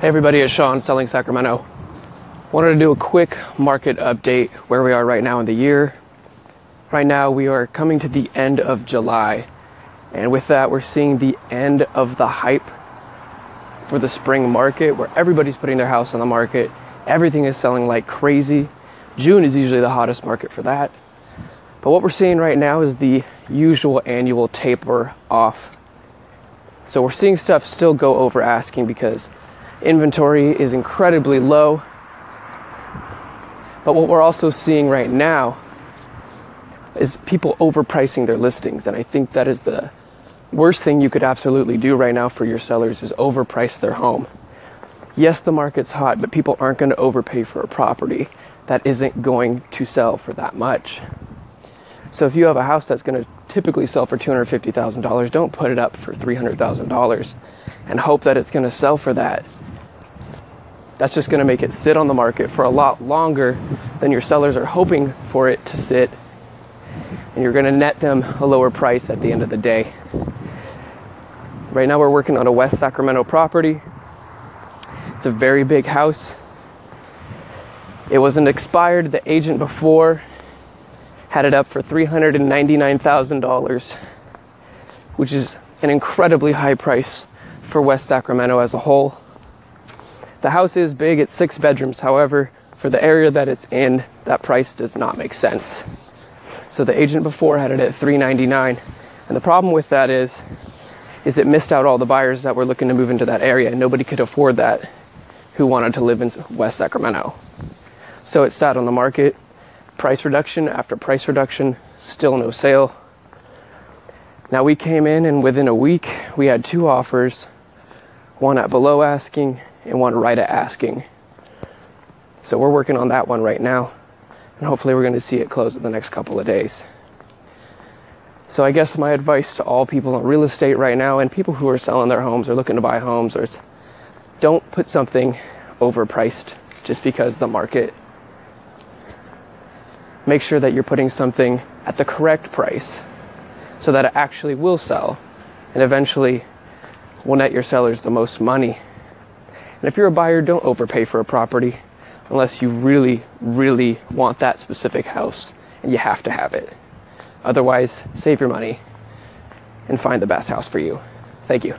Hey everybody, it's Sean selling Sacramento. Wanted to do a quick market update where we are right now in the year. Right now we are coming to the end of July, and with that we're seeing the end of the hype for the spring market where everybody's putting their house on the market. Everything is selling like crazy. June is usually the hottest market for that. But what we're seeing right now is the usual annual taper off. So we're seeing stuff still go over asking because Inventory is incredibly low. But what we're also seeing right now is people overpricing their listings. And I think that is the worst thing you could absolutely do right now for your sellers is overprice their home. Yes, the market's hot, but people aren't going to overpay for a property that isn't going to sell for that much. So if you have a house that's going to typically sell for $250,000, don't put it up for $300,000 and hope that it's going to sell for that that's just going to make it sit on the market for a lot longer than your sellers are hoping for it to sit. And you're going to net them a lower price at the end of the day. Right now, we're working on a West Sacramento property. It's a very big house. It wasn't expired. The agent before had it up for $399,000, which is an incredibly high price for West Sacramento as a whole. The house is big, it's six bedrooms. However, for the area that it's in, that price does not make sense. So the agent before had it at 399. And the problem with that is is it missed out all the buyers that were looking to move into that area. Nobody could afford that who wanted to live in West Sacramento. So it sat on the market. Price reduction after price reduction, still no sale. Now we came in and within a week we had two offers, one at below asking and one right at asking. So we're working on that one right now, and hopefully we're going to see it close in the next couple of days. So I guess my advice to all people in real estate right now and people who are selling their homes or looking to buy homes or don't put something overpriced just because the market make sure that you're putting something at the correct price so that it actually will sell and eventually will net your sellers the most money and if you're a buyer, don't overpay for a property unless you really, really want that specific house and you have to have it. Otherwise, save your money and find the best house for you. Thank you.